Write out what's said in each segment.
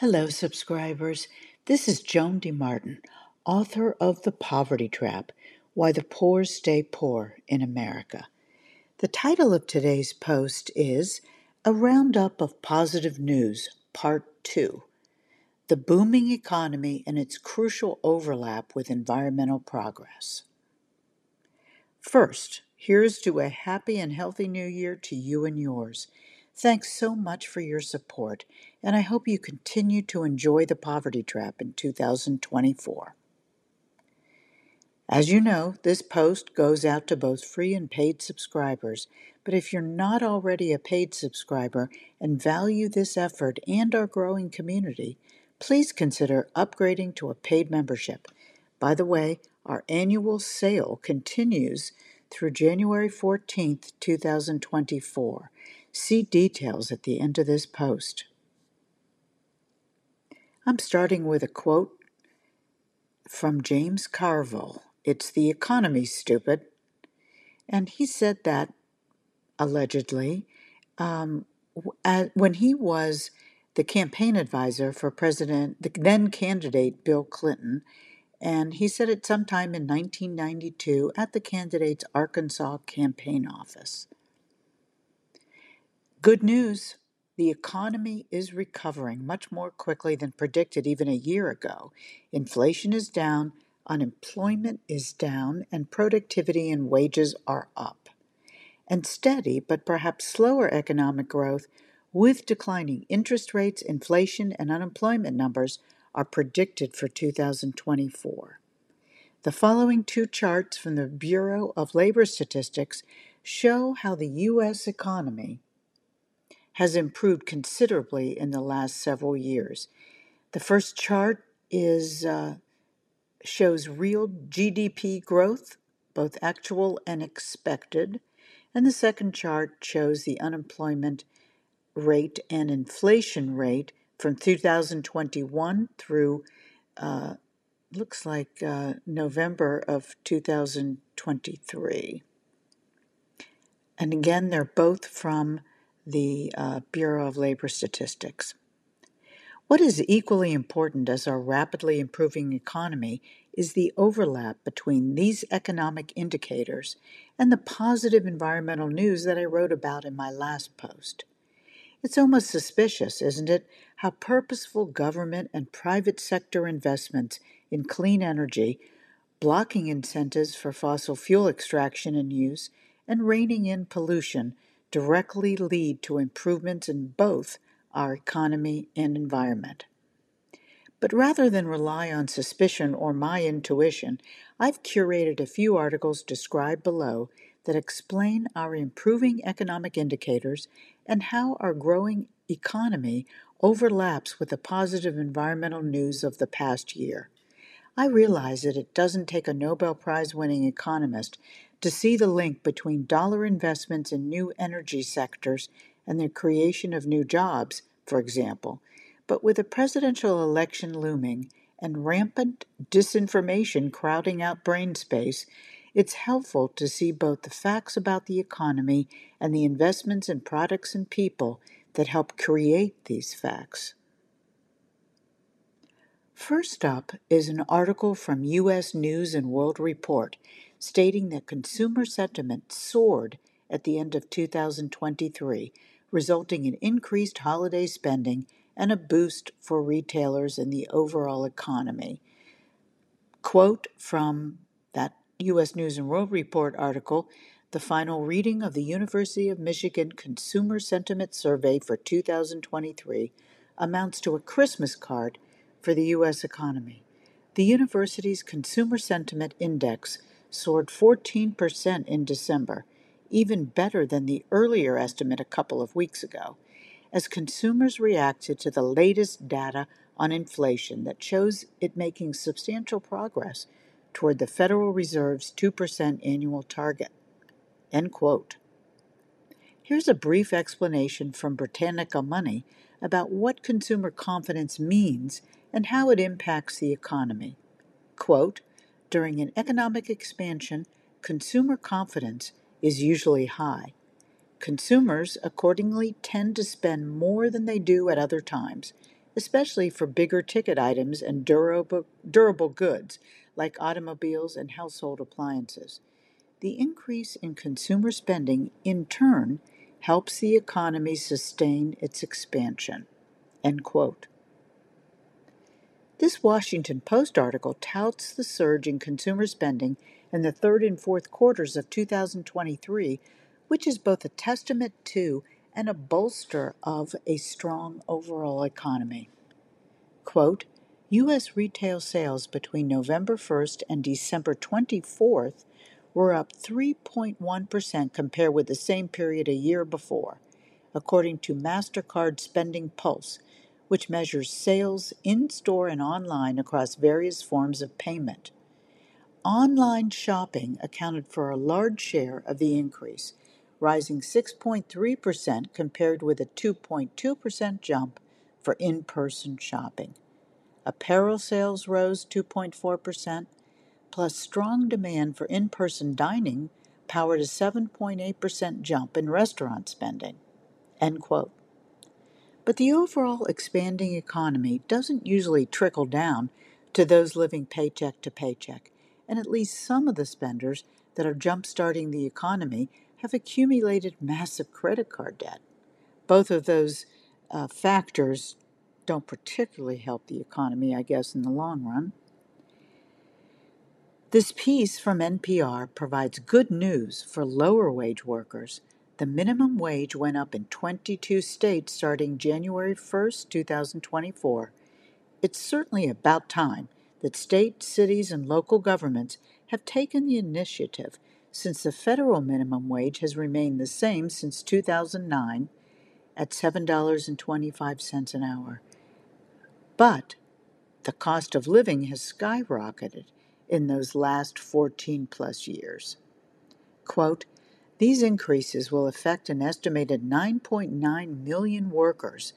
Hello, subscribers. This is Joan DeMartin, author of The Poverty Trap Why the Poor Stay Poor in America. The title of today's post is A Roundup of Positive News, Part 2 The Booming Economy and Its Crucial Overlap with Environmental Progress. First, here's to a happy and healthy new year to you and yours. Thanks so much for your support, and I hope you continue to enjoy the Poverty Trap in 2024. As you know, this post goes out to both free and paid subscribers, but if you're not already a paid subscriber and value this effort and our growing community, please consider upgrading to a paid membership. By the way, our annual sale continues through January 14th, 2024. See details at the end of this post. I'm starting with a quote from James Carville. It's the economy, stupid. And he said that allegedly um, when he was the campaign advisor for President, the then candidate Bill Clinton, and he said it sometime in 1992 at the candidate's Arkansas campaign office. Good news the economy is recovering much more quickly than predicted even a year ago. Inflation is down, unemployment is down, and productivity and wages are up. And steady, but perhaps slower economic growth with declining interest rates, inflation, and unemployment numbers are predicted for 2024. The following two charts from the Bureau of Labor Statistics show how the U.S. economy has improved considerably in the last several years. The first chart is uh, shows real GDP growth, both actual and expected, and the second chart shows the unemployment rate and inflation rate from 2021 through uh, looks like uh, November of 2023. And again, they're both from the uh, Bureau of Labor Statistics. What is equally important as our rapidly improving economy is the overlap between these economic indicators and the positive environmental news that I wrote about in my last post. It's almost suspicious, isn't it, how purposeful government and private sector investments in clean energy, blocking incentives for fossil fuel extraction and use, and reining in pollution directly lead to improvements in both our economy and environment. But rather than rely on suspicion or my intuition, I've curated a few articles described below that explain our improving economic indicators and how our growing economy overlaps with the positive environmental news of the past year. I realize that it doesn't take a Nobel Prize winning economist to see the link between dollar investments in new energy sectors and the creation of new jobs, for example. But with a presidential election looming and rampant disinformation crowding out brain space, it's helpful to see both the facts about the economy and the investments in products and people that help create these facts. First up is an article from U.S. News and World Report stating that consumer sentiment soared at the end of 2023, resulting in increased holiday spending and a boost for retailers and the overall economy. Quote from that U.S. News and World Report article the final reading of the University of Michigan Consumer Sentiment Survey for 2023 amounts to a Christmas card for the U.S. economy. The university's Consumer Sentiment Index soared 14% in December, even better than the earlier estimate a couple of weeks ago, as consumers reacted to the latest data on inflation that shows it making substantial progress toward the Federal Reserve's 2% annual target. End quote. Here's a brief explanation from Britannica Money about what consumer confidence means and how it impacts the economy. Quote, during an economic expansion, consumer confidence is usually high. Consumers accordingly tend to spend more than they do at other times, especially for bigger ticket items and durable, durable goods like automobiles and household appliances. The increase in consumer spending, in turn, helps the economy sustain its expansion. End quote. This Washington Post article touts the surge in consumer spending in the third and fourth quarters of 2023, which is both a testament to and a bolster of a strong overall economy. Quote, U.S. retail sales between November 1st and December 24th were up 3.1% compared with the same period a year before, according to MasterCard Spending Pulse, which measures sales in store and online across various forms of payment. Online shopping accounted for a large share of the increase, rising 6.3% compared with a 2.2% jump for in person shopping. Apparel sales rose 2.4%, plus strong demand for in person dining powered a 7.8% jump in restaurant spending. End quote. But the overall expanding economy doesn't usually trickle down to those living paycheck to paycheck, and at least some of the spenders that are jump-starting the economy have accumulated massive credit card debt. Both of those uh, factors don't particularly help the economy, I guess, in the long run. This piece from NPR provides good news for lower wage workers the minimum wage went up in 22 states starting January 1, 2024. It's certainly about time that states, cities, and local governments have taken the initiative since the federal minimum wage has remained the same since 2009 at $7.25 an hour. But the cost of living has skyrocketed in those last 14 plus years. Quote, these increases will affect an estimated 9.9 million workers,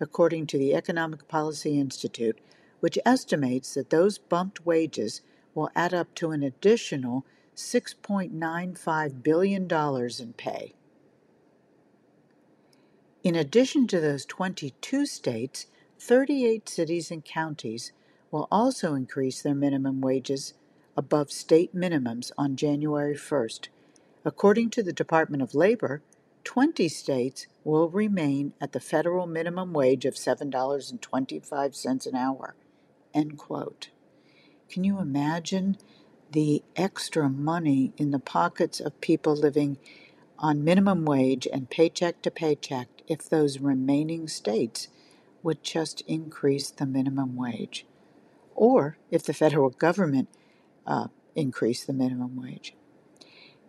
according to the Economic Policy Institute, which estimates that those bumped wages will add up to an additional $6.95 billion in pay. In addition to those 22 states, 38 cities and counties will also increase their minimum wages above state minimums on January 1st According to the Department of Labor, 20 states will remain at the federal minimum wage of $7.25 an hour. End quote. Can you imagine the extra money in the pockets of people living on minimum wage and paycheck to paycheck if those remaining states would just increase the minimum wage? Or if the federal government uh, increased the minimum wage?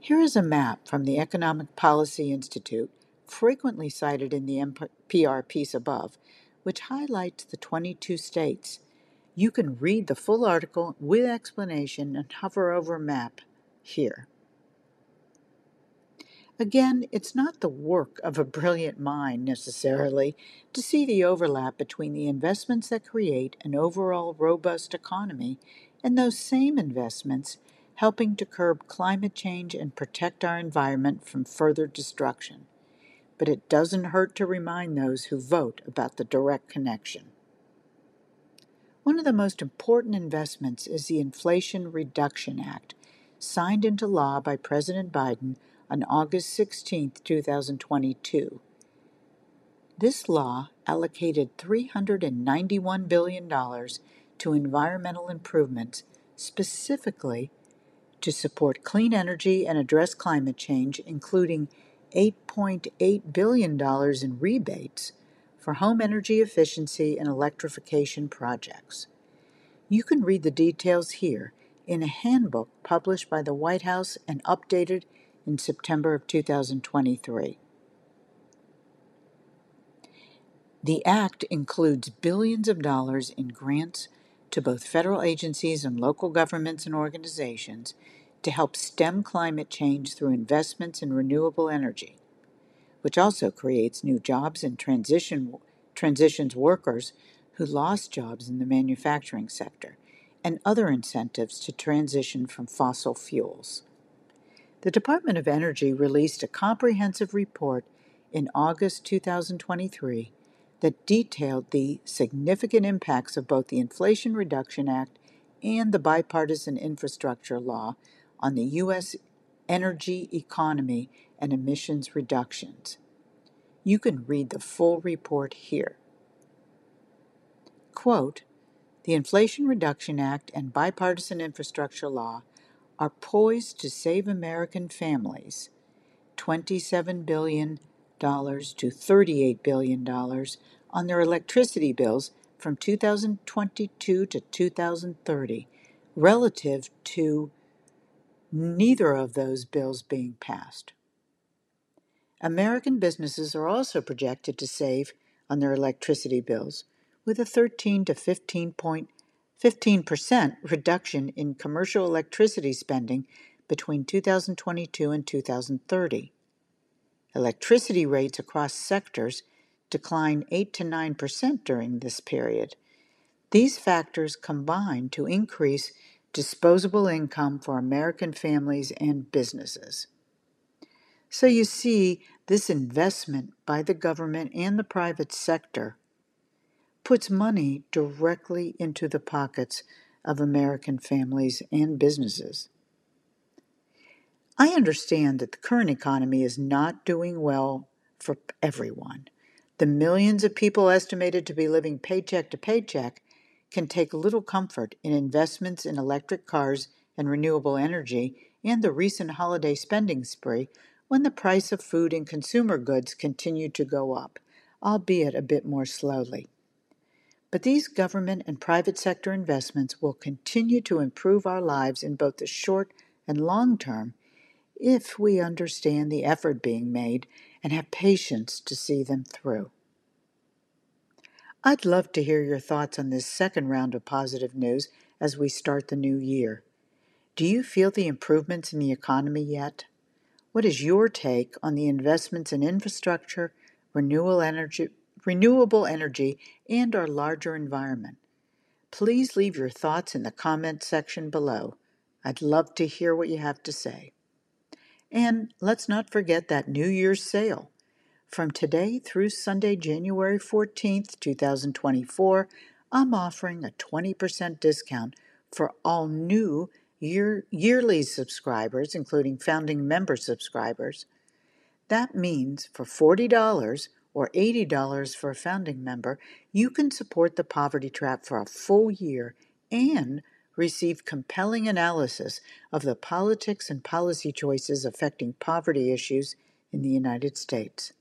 Here is a map from the Economic Policy Institute, frequently cited in the NPR piece above, which highlights the 22 states. You can read the full article with explanation and hover over map here. Again, it's not the work of a brilliant mind necessarily to see the overlap between the investments that create an overall robust economy and those same investments helping to curb climate change and protect our environment from further destruction. But it doesn't hurt to remind those who vote about the direct connection. One of the most important investments is the Inflation Reduction Act, signed into law by President Biden on August 16, 2022. This law allocated $391 billion to environmental improvements, specifically to support clean energy and address climate change, including $8.8 billion in rebates for home energy efficiency and electrification projects. You can read the details here in a handbook published by the White House and updated in September of 2023. The Act includes billions of dollars in grants to both federal agencies and local governments and organizations to help stem climate change through investments in renewable energy, which also creates new jobs and transition, transitions workers who lost jobs in the manufacturing sector, and other incentives to transition from fossil fuels. The Department of Energy released a comprehensive report in August 2023 that detailed the significant impacts of both the Inflation Reduction Act and the Bipartisan Infrastructure Law on the U.S. energy economy and emissions reductions. You can read the full report here. Quote, the Inflation Reduction Act and Bipartisan Infrastructure Law are poised to save American families $27 billion to $38 billion on their electricity bills from 2022 to 2030, relative to neither of those bills being passed. American businesses are also projected to save on their electricity bills with a 13 to 15.15% reduction in commercial electricity spending between 2022 and 2030. Electricity rates across sectors decline 8 to 9% during this period. These factors combine to increase disposable income for American families and businesses. So you see, this investment by the government and the private sector puts money directly into the pockets of American families and businesses. I understand that the current economy is not doing well for everyone. The millions of people estimated to be living paycheck to paycheck can take little comfort in investments in electric cars and renewable energy and the recent holiday spending spree when the price of food and consumer goods continued to go up, albeit a bit more slowly. But these government and private sector investments will continue to improve our lives in both the short and long term if we understand the effort being made and have patience to see them through. I'd love to hear your thoughts on this second round of positive news as we start the new year. Do you feel the improvements in the economy yet? What is your take on the investments in infrastructure, renewable energy, renewable energy, and our larger environment. Please leave your thoughts in the comment section below. I'd love to hear what you have to say. And let's not forget that New Year's sale. From today through Sunday, January 14th, 2024, I'm offering a 20% discount for all new year, yearly subscribers, including founding member subscribers. That means for $40 or $80 for a founding member, you can support the Poverty Trap for a full year and receive compelling analysis of the politics and policy choices affecting poverty issues in the United States.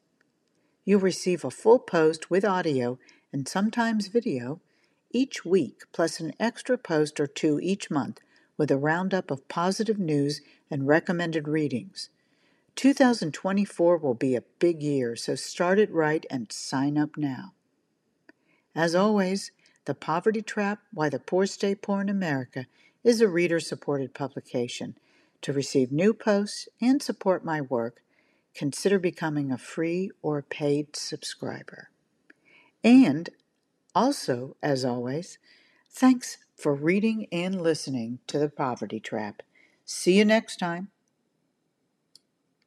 You'll receive a full post with audio and sometimes video each week, plus an extra post or two each month with a roundup of positive news and recommended readings. 2024 will be a big year, so start it right and sign up now. As always, The Poverty Trap Why the Poor Stay Poor in America is a reader supported publication. To receive new posts and support my work, consider becoming a free or paid subscriber. And also, as always, thanks for reading and listening to The Poverty Trap. See you next time.